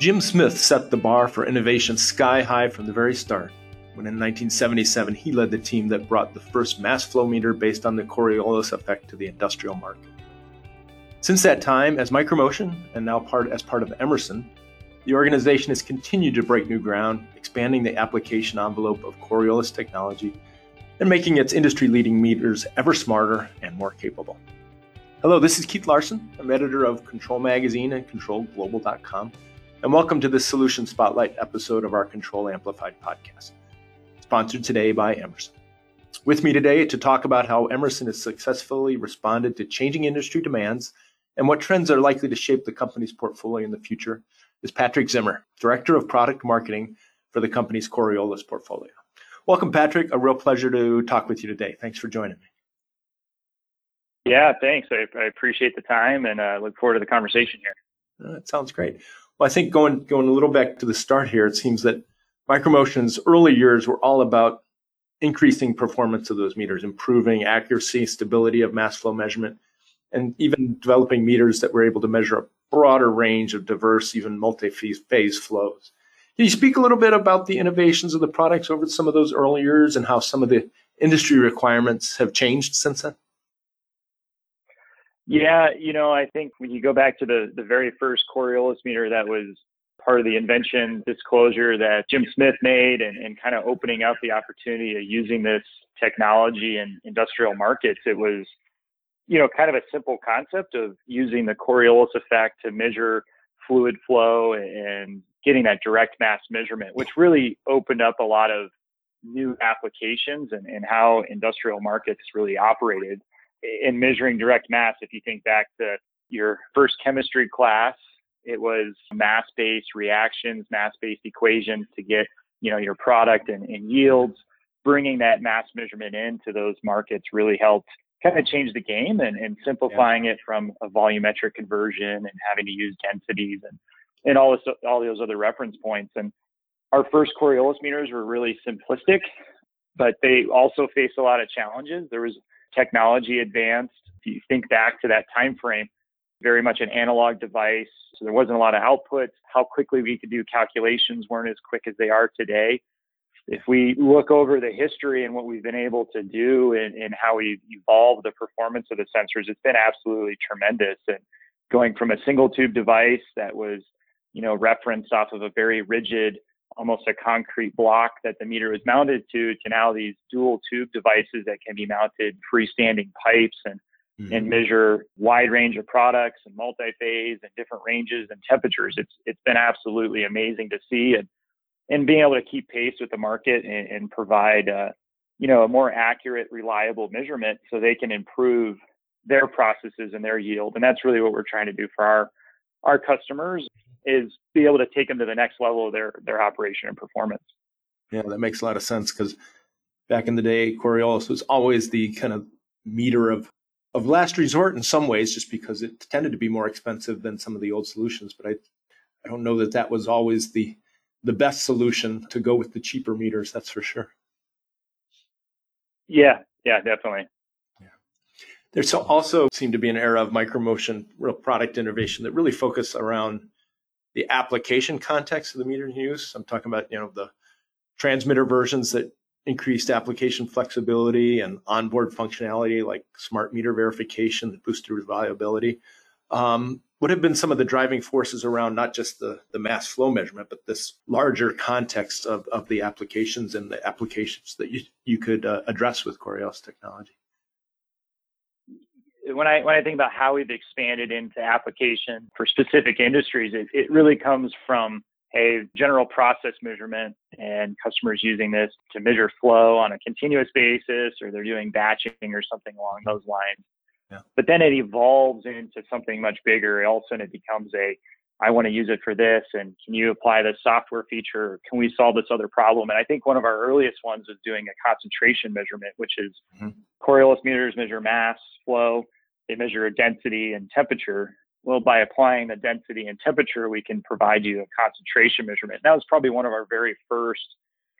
Jim Smith set the bar for innovation sky high from the very start when in 1977 he led the team that brought the first mass flow meter based on the Coriolis effect to the industrial market. Since that time, as Micromotion and now part as part of Emerson, the organization has continued to break new ground, expanding the application envelope of Coriolis technology and making its industry leading meters ever smarter and more capable. Hello, this is Keith Larson. I'm editor of Control Magazine and ControlGlobal.com, and welcome to this Solution Spotlight episode of our Control Amplified podcast, sponsored today by Emerson. With me today to talk about how Emerson has successfully responded to changing industry demands and what trends are likely to shape the company's portfolio in the future is Patrick Zimmer, Director of Product Marketing for the company's Coriolis portfolio. Welcome, Patrick. A real pleasure to talk with you today. Thanks for joining me. Yeah, thanks. I, I appreciate the time and uh, look forward to the conversation here. Uh, that sounds great. Well, I think going going a little back to the start here, it seems that Micromotion's early years were all about increasing performance of those meters, improving accuracy, stability of mass flow measurement, and even developing meters that were able to measure a broader range of diverse, even multi-phase flows. Can you speak a little bit about the innovations of the products over some of those early years and how some of the industry requirements have changed since then? Yeah, you know, I think when you go back to the, the very first Coriolis meter that was part of the invention disclosure that Jim Smith made and, and kind of opening up the opportunity of using this technology in industrial markets, it was you know, kind of a simple concept of using the Coriolis effect to measure fluid flow and getting that direct mass measurement, which really opened up a lot of new applications and, and how industrial markets really operated in measuring direct mass. If you think back to your first chemistry class, it was mass-based reactions, mass-based equations to get, you know, your product and, and yields. Bringing that mass measurement into those markets really helped kind of change the game and, and simplifying yeah. it from a volumetric conversion and having to use densities and, and all this, all those other reference points. And our first Coriolis meters were really simplistic, but they also faced a lot of challenges. There was technology advanced. If you think back to that time frame, very much an analog device. So there wasn't a lot of outputs. How quickly we could do calculations weren't as quick as they are today if we look over the history and what we've been able to do and, and how we've evolved the performance of the sensors, it's been absolutely tremendous. And going from a single tube device that was, you know, referenced off of a very rigid, almost a concrete block that the meter was mounted to, to now these dual tube devices that can be mounted freestanding pipes and mm-hmm. and measure wide range of products and multi-phase and different ranges and temperatures. It's it's been absolutely amazing to see and and being able to keep pace with the market and, and provide, uh, you know, a more accurate, reliable measurement so they can improve their processes and their yield. And that's really what we're trying to do for our our customers is be able to take them to the next level of their their operation and performance. Yeah, that makes a lot of sense because back in the day, Coriolis was always the kind of meter of of last resort in some ways, just because it tended to be more expensive than some of the old solutions. But I I don't know that that was always the the best solution to go with the cheaper meters. That's for sure. Yeah, yeah, definitely. Yeah. There's also seemed to be an era of micromotion, real product innovation that really focus around the application context of the meter use. I'm talking about you know the transmitter versions that increased application flexibility and onboard functionality like smart meter verification that boosted reliability. Um, what have been some of the driving forces around not just the, the mass flow measurement, but this larger context of, of the applications and the applications that you, you could uh, address with Coriolis technology? When I, when I think about how we've expanded into application for specific industries, it, it really comes from a general process measurement and customers using this to measure flow on a continuous basis, or they're doing batching or something along those lines. But then it evolves into something much bigger. All of a sudden it becomes a, I want to use it for this. And can you apply this software feature? Can we solve this other problem? And I think one of our earliest ones is doing a concentration measurement, which is mm-hmm. Coriolis meters measure mass, flow, they measure density and temperature. Well, by applying the density and temperature, we can provide you a concentration measurement. That was probably one of our very first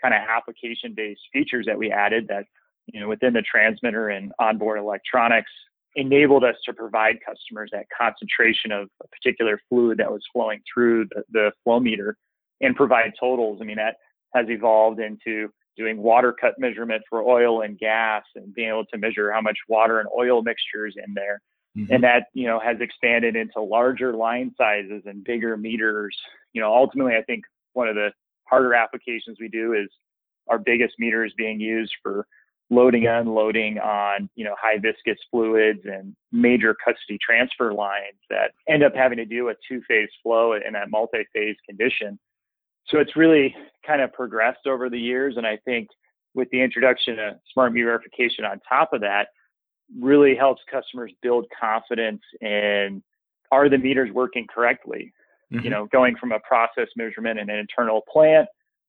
kind of application based features that we added that, you know, within the transmitter and onboard electronics enabled us to provide customers that concentration of a particular fluid that was flowing through the, the flow meter and provide totals. I mean, that has evolved into doing water cut measurement for oil and gas and being able to measure how much water and oil mixtures in there. Mm-hmm. And that, you know, has expanded into larger line sizes and bigger meters. You know, ultimately, I think one of the harder applications we do is our biggest meter is being used for loading and unloading on you know high viscous fluids and major custody transfer lines that end up having to do a two phase flow in that multi phase condition so it's really kind of progressed over the years and i think with the introduction of smart meter verification on top of that really helps customers build confidence in are the meters working correctly? Mm-hmm. you know going from a process measurement in an internal plant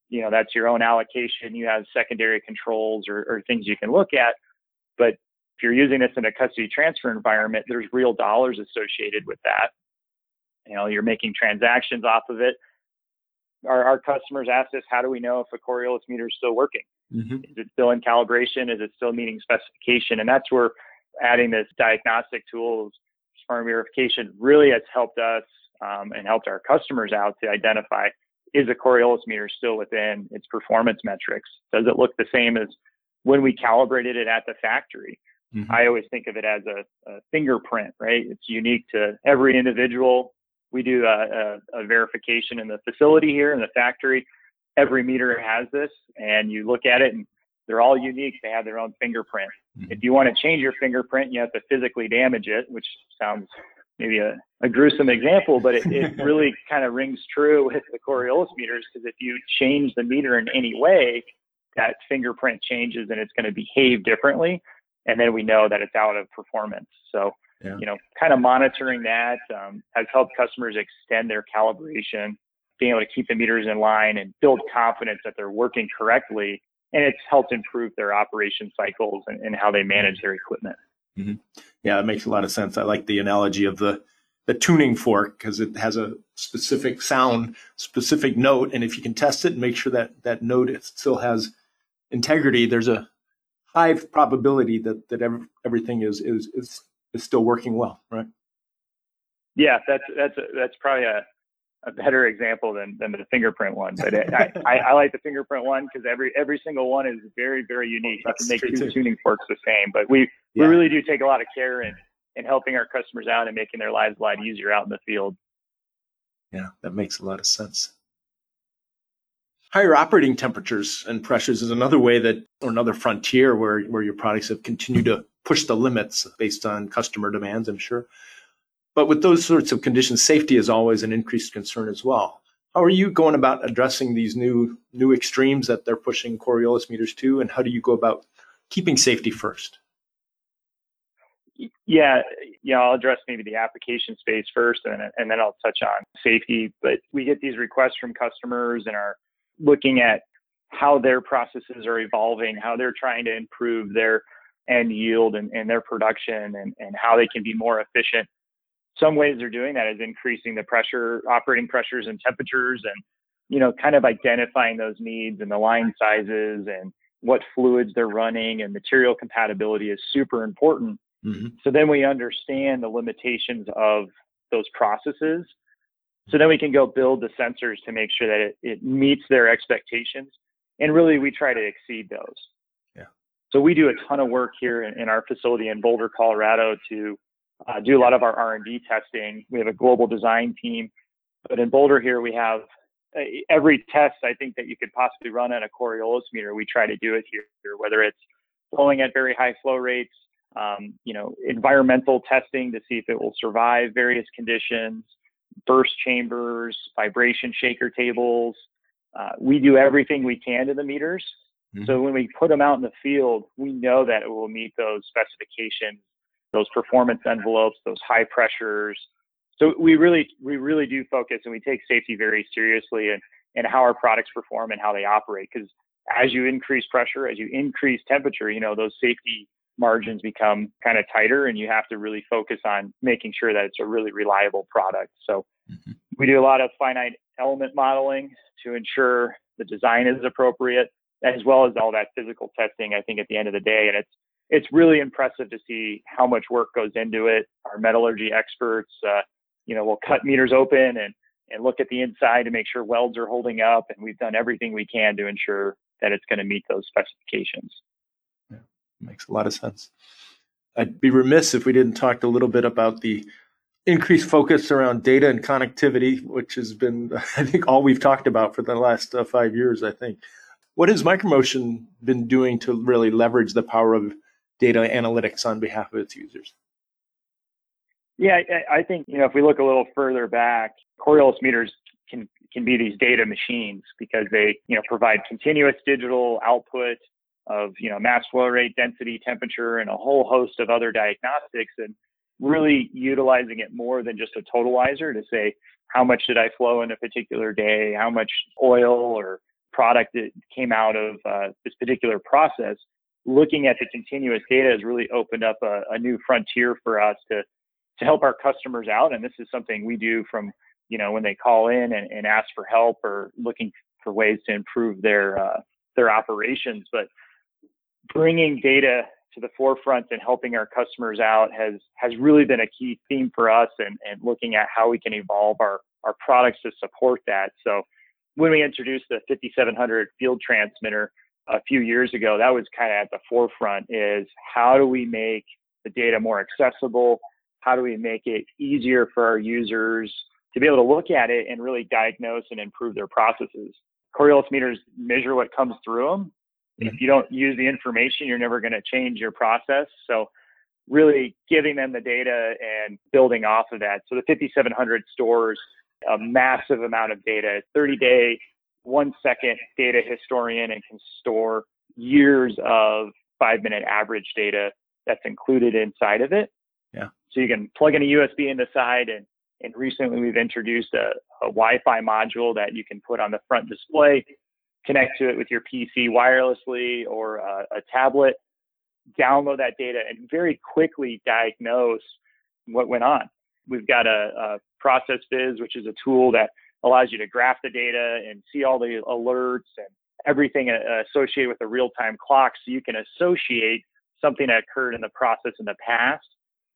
you know that's your own allocation you have secondary controls or, or things you can look at. But if you're using this in a custody transfer environment there's real dollars associated with that. You know you're making transactions off of it our, our customers ask us how do we know if a coriolis meter is still working mm-hmm. is it still in calibration is it still meeting specification and that's where adding this diagnostic tools smart verification really has helped us um, and helped our customers out to identify is a Coriolis meter still within its performance metrics? Does it look the same as when we calibrated it at the factory? Mm-hmm. I always think of it as a, a, fingerprint, right? It's unique to every individual. We do a, a, a verification in the facility here in the factory. Every meter has this, and you look at it, and they're all unique. They have their own fingerprint. Mm-hmm. If you want to change your fingerprint, you have to physically damage it, which sounds maybe a, a gruesome example, but it, it really kind of rings true with the Coriolis meters because if you change the meter in any way, that fingerprint changes and it's going to behave differently. And then we know that it's out of performance. So, yeah. you know, kind of monitoring that um, has helped customers extend their calibration, being able to keep the meters in line and build confidence that they're working correctly. And it's helped improve their operation cycles and, and how they manage their equipment. Mm-hmm. Yeah, that makes a lot of sense. I like the analogy of the the tuning fork because it has a specific sound, specific note, and if you can test it and make sure that that note still has integrity, there's a high probability that that every, everything is, is is is still working well, right? Yeah, that's that's that's probably a a better example than, than the fingerprint one. But I, I, I, like the fingerprint one because every every single one is very very unique. You can make two tuning forks the same, but we yeah. we really do take a lot of care in in helping our customers out and making their lives a lot easier out in the field. Yeah, that makes a lot of sense. Higher operating temperatures and pressures is another way that, or another frontier where, where your products have continued to push the limits based on customer demands, I'm sure. But with those sorts of conditions, safety is always an increased concern as well. How are you going about addressing these new new extremes that they're pushing Coriolis meters to, and how do you go about keeping safety first? Yeah, yeah, I'll address maybe the application space first, and and then I'll touch on safety. But we get these requests from customers and are looking at how their processes are evolving, how they're trying to improve their end yield and, and their production, and, and how they can be more efficient some ways they're doing that is increasing the pressure, operating pressures and temperatures, and you know, kind of identifying those needs and the line sizes and what fluids they're running and material compatibility is super important. Mm-hmm. So then we understand the limitations of those processes. So then we can go build the sensors to make sure that it, it meets their expectations. And really, we try to exceed those. Yeah. So we do a ton of work here in, in our facility in Boulder, Colorado to uh, do a lot of our R&D testing. We have a global design team, but in Boulder here we have uh, every test I think that you could possibly run on a Coriolis meter. We try to do it here, whether it's flowing at very high flow rates, um, you know, environmental testing to see if it will survive various conditions, burst chambers, vibration shaker tables. Uh, we do everything we can to the meters. Mm-hmm. So when we put them out in the field, we know that it will meet those specifications those performance envelopes, those high pressures. So we really we really do focus and we take safety very seriously and and how our products perform and how they operate because as you increase pressure, as you increase temperature, you know those safety margins become kind of tighter and you have to really focus on making sure that it's a really reliable product. So mm-hmm. we do a lot of finite element modeling to ensure the design is appropriate as well as all that physical testing I think at the end of the day and it's it's really impressive to see how much work goes into it. Our metallurgy experts, uh, you know, will cut meters open and and look at the inside to make sure welds are holding up, and we've done everything we can to ensure that it's going to meet those specifications. Makes a lot of sense. I'd be remiss if we didn't talk a little bit about the increased focus around data and connectivity, which has been, I think, all we've talked about for the last uh, five years. I think. What has Micromotion been doing to really leverage the power of data analytics on behalf of its users? Yeah, I think you know if we look a little further back, Coriolis meters can can be these data machines because they you know provide continuous digital output of you know mass flow rate, density, temperature, and a whole host of other diagnostics, and really utilizing it more than just a totalizer to say how much did I flow in a particular day, how much oil or product that came out of uh, this particular process. Looking at the continuous data has really opened up a, a new frontier for us to to help our customers out, and this is something we do from you know when they call in and, and ask for help or looking for ways to improve their uh, their operations, but bringing data to the forefront and helping our customers out has has really been a key theme for us and, and looking at how we can evolve our, our products to support that. So when we introduced the 5700 field transmitter a few years ago, that was kind of at the forefront is how do we make the data more accessible? How do we make it easier for our users to be able to look at it and really diagnose and improve their processes? Coriolis meters measure what comes through them if mm-hmm. you don't use the information, you're never going to change your process. So really giving them the data and building off of that. So the 5,700 stores a massive amount of data, 30 day, one second data historian and can store years of five minute average data that's included inside of it. Yeah. So you can plug in a USB in the side and and recently we've introduced a, a Wi-Fi module that you can put on the front display connect to it with your PC wirelessly or a, a tablet, download that data, and very quickly diagnose what went on. We've got a, a Process Viz, which is a tool that allows you to graph the data and see all the alerts and everything uh, associated with a real-time clock, so you can associate something that occurred in the process in the past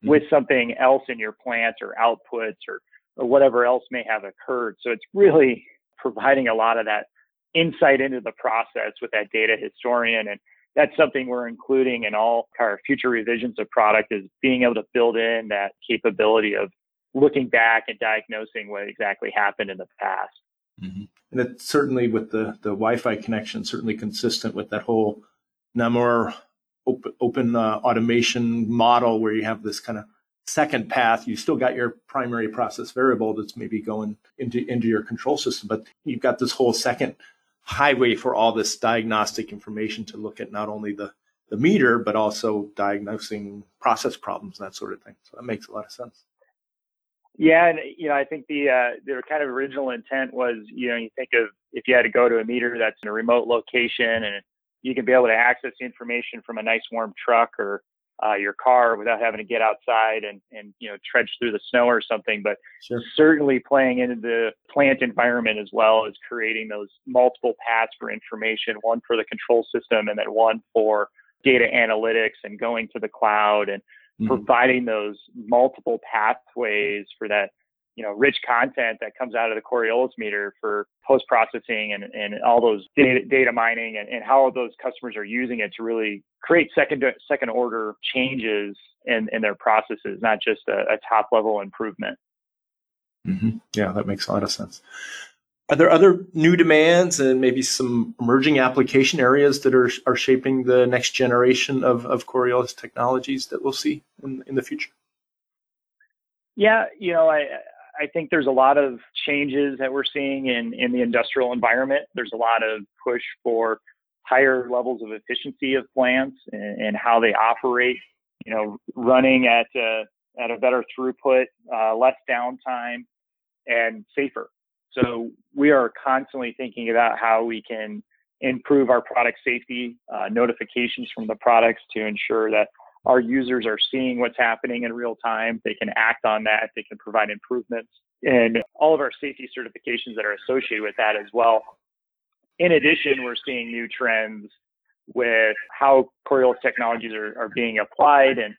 mm-hmm. with something else in your plant or outputs or, or whatever else may have occurred. So it's really providing a lot of that insight into the process with that data historian. And that's something we're including in all our future revisions of product is being able to build in that capability of looking back and diagnosing what exactly happened in the past. Mm-hmm. And it's certainly with the, the Wi-Fi connection, certainly consistent with that whole more open, open uh, automation model where you have this kind of second path. You still got your primary process variable that's maybe going into, into your control system, but you've got this whole second highway for all this diagnostic information to look at not only the, the meter, but also diagnosing process problems, and that sort of thing. So that makes a lot of sense. Yeah, and you know, I think the uh, the kind of original intent was, you know, you think of if you had to go to a meter that's in a remote location and you can be able to access the information from a nice warm truck or uh, your car without having to get outside and, and you know trudge through the snow or something. But sure. certainly playing into the plant environment as well as creating those multiple paths for information, one for the control system and then one for data analytics and going to the cloud and mm-hmm. providing those multiple pathways for that you know, rich content that comes out of the Coriolis meter for post processing and, and all those data, data mining and, and how those customers are using it to really create second second order changes in, in their processes, not just a, a top level improvement. Mm-hmm. Yeah, that makes a lot of sense. Are there other new demands and maybe some emerging application areas that are, are shaping the next generation of, of Coriolis technologies that we'll see in, in the future? Yeah, you know, I I think there's a lot of changes that we're seeing in, in the industrial environment. There's a lot of push for higher levels of efficiency of plants and, and how they operate, you know, running at a, at a better throughput, uh, less downtime, and safer. So we are constantly thinking about how we can improve our product safety, uh, notifications from the products to ensure that our users are seeing what's happening in real time. They can act on that. They can provide improvements and all of our safety certifications that are associated with that as well. In addition, we're seeing new trends with how Coriolis technologies are, are being applied and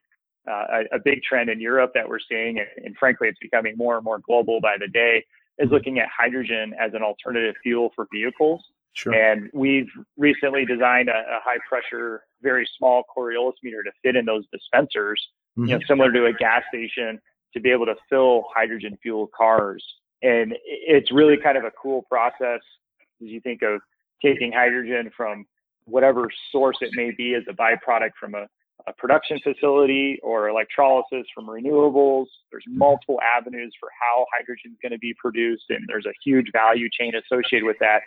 uh, a, a, big trend in Europe that we're seeing, and, and, frankly, it's becoming more and more global by the day, is looking at hydrogen as an alternative fuel for vehicles. Sure. And we've recently designed a, a, high pressure, very small Coriolis meter to fit in those dispensers, mm-hmm. you know, mm-hmm. similar to a gas station to be able to fill hydrogen fuel cars. And it's really kind of a cool process as you think of taking hydrogen from whatever source it may be as a byproduct from a, a production facility or electrolysis from renewables. There's multiple avenues for how hydrogen is going to be produced, and there's a huge value chain associated with that.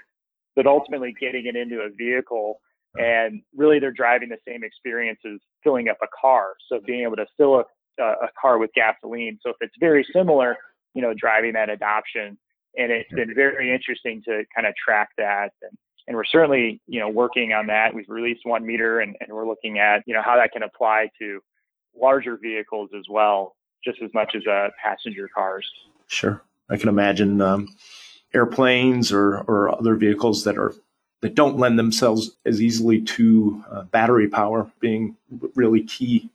But ultimately, getting it into a vehicle and really they're driving the same experience as filling up a car. So being able to fill a, a car with gasoline. So if it's very similar, you know, driving that adoption. And it's been very interesting to kind of track that. And and we're certainly you know working on that. We've released one meter, and, and we're looking at you know how that can apply to larger vehicles as well, just as much as uh, passenger cars. Sure, I can imagine um, airplanes or or other vehicles that are that don't lend themselves as easily to uh, battery power being really key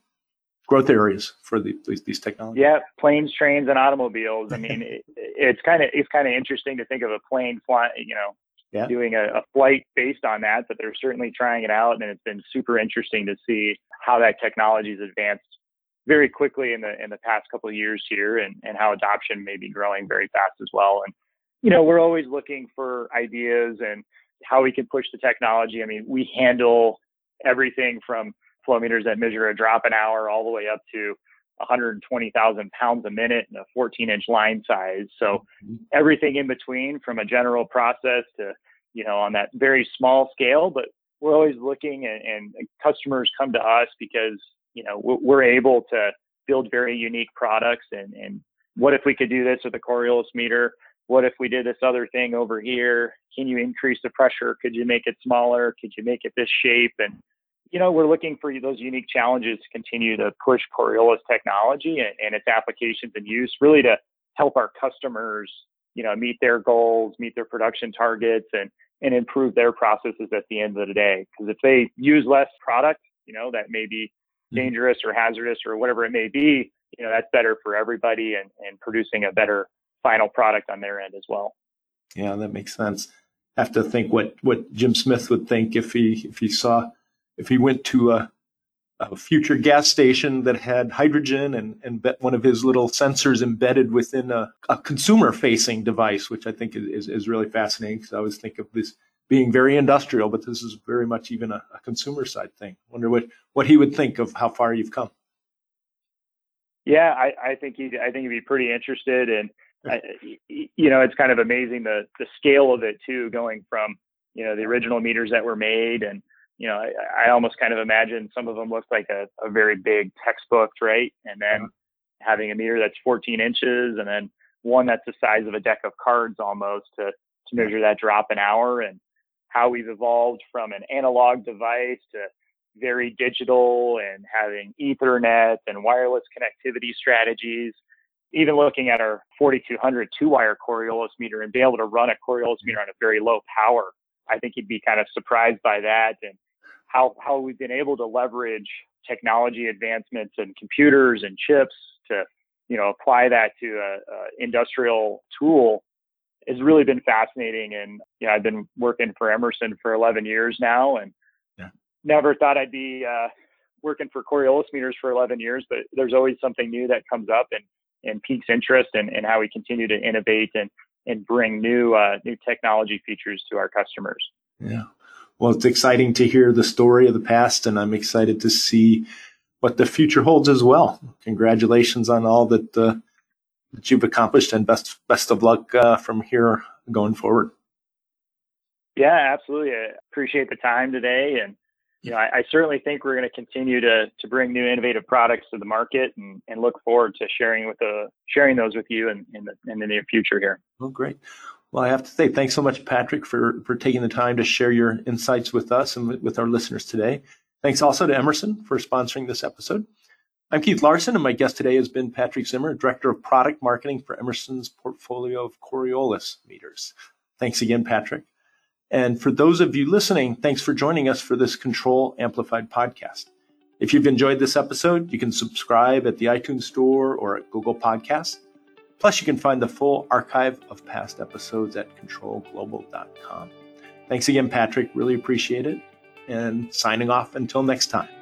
growth areas for the, these, these technologies. Yeah, planes, trains, and automobiles. I mean, it, it's kind of it's kind of interesting to think of a plane flying, you know, yeah. doing a, a, flight based on that, but they're certainly trying it out. And it's been super interesting to see how that technology has advanced very quickly in the in the past couple of years here and, and how adoption may be growing very fast as well. And, you know, we're always looking for ideas and how we can push the technology. I mean, we handle everything from flow meters that measure a drop an hour all the way up to 120,000 pounds a minute and a 14 inch line size. So mm-hmm. everything in between from a general process to, you know, on that very small scale, but we're always looking and, and customers come to us because, you know, we're able to build very unique products and, and what if we could do this with a Coriolis meter? What if we did this other thing over here? Can you increase the pressure? Could you make it smaller? Could you make it this shape? And you know, we're looking for those unique challenges to continue to push Coriolis technology and, and its applications and use really to help our customers, you know, meet their goals, meet their production targets and, and improve their processes at the end of the day. Because if they use less product, you know, that may be mm-hmm. dangerous or hazardous or whatever it may be, you know, that's better for everybody and, and producing a better final product on their end as well. Yeah, that makes sense. I have to think what, what Jim Smith would think if he if he saw if he went to a, a future gas station that had hydrogen and, and one of his little sensors embedded within a, a consumer facing device, which I think is, is really fascinating because I always think of this being very industrial, but this is very much even a, a consumer side thing. Wonder what, what he would think of how far you've come. Yeah, I, I think he I think he'd be pretty interested, and I, you know, it's kind of amazing the the scale of it too, going from you know the original meters that were made and you know, I, I almost kind of imagine some of them looked like a, a very big textbook, right? And then yeah. having a meter that's 14 inches and then one that's the size of a deck of cards almost to, to measure that drop an hour and how we've evolved from an analog device to very digital and having ethernet and wireless connectivity strategies even looking at our 4200 two wire Coriolis meter and be able to run a Coriolis meter on a very low power, I think you'd be kind of surprised by that. And how how we've been able to leverage technology advancements and computers and chips to you know apply that to a, a industrial tool has really been fascinating and you know I've been working for Emerson for 11 years now and yeah. never thought I'd be uh, working for Coriolis meters for 11 years but there's always something new that comes up and and piques interest and in how we continue to innovate and and bring new uh, new technology features to our customers. Yeah. Well, it's exciting to hear the story of the past, and I'm excited to see what the future holds as well. Congratulations on all that, uh, that you've accomplished, and best best of luck uh, from here going forward. Yeah, absolutely. I appreciate the time today, and you know, I, I certainly think we're going to continue to to bring new innovative products to the market, and, and look forward to sharing with the sharing those with you in, in the in the near future here. Oh, great. Well, I have to say, thanks so much, Patrick, for, for taking the time to share your insights with us and with our listeners today. Thanks also to Emerson for sponsoring this episode. I'm Keith Larson, and my guest today has been Patrick Zimmer, Director of Product Marketing for Emerson's portfolio of Coriolis meters. Thanks again, Patrick. And for those of you listening, thanks for joining us for this Control Amplified podcast. If you've enjoyed this episode, you can subscribe at the iTunes Store or at Google Podcasts. Plus, you can find the full archive of past episodes at controlglobal.com. Thanks again, Patrick. Really appreciate it. And signing off until next time.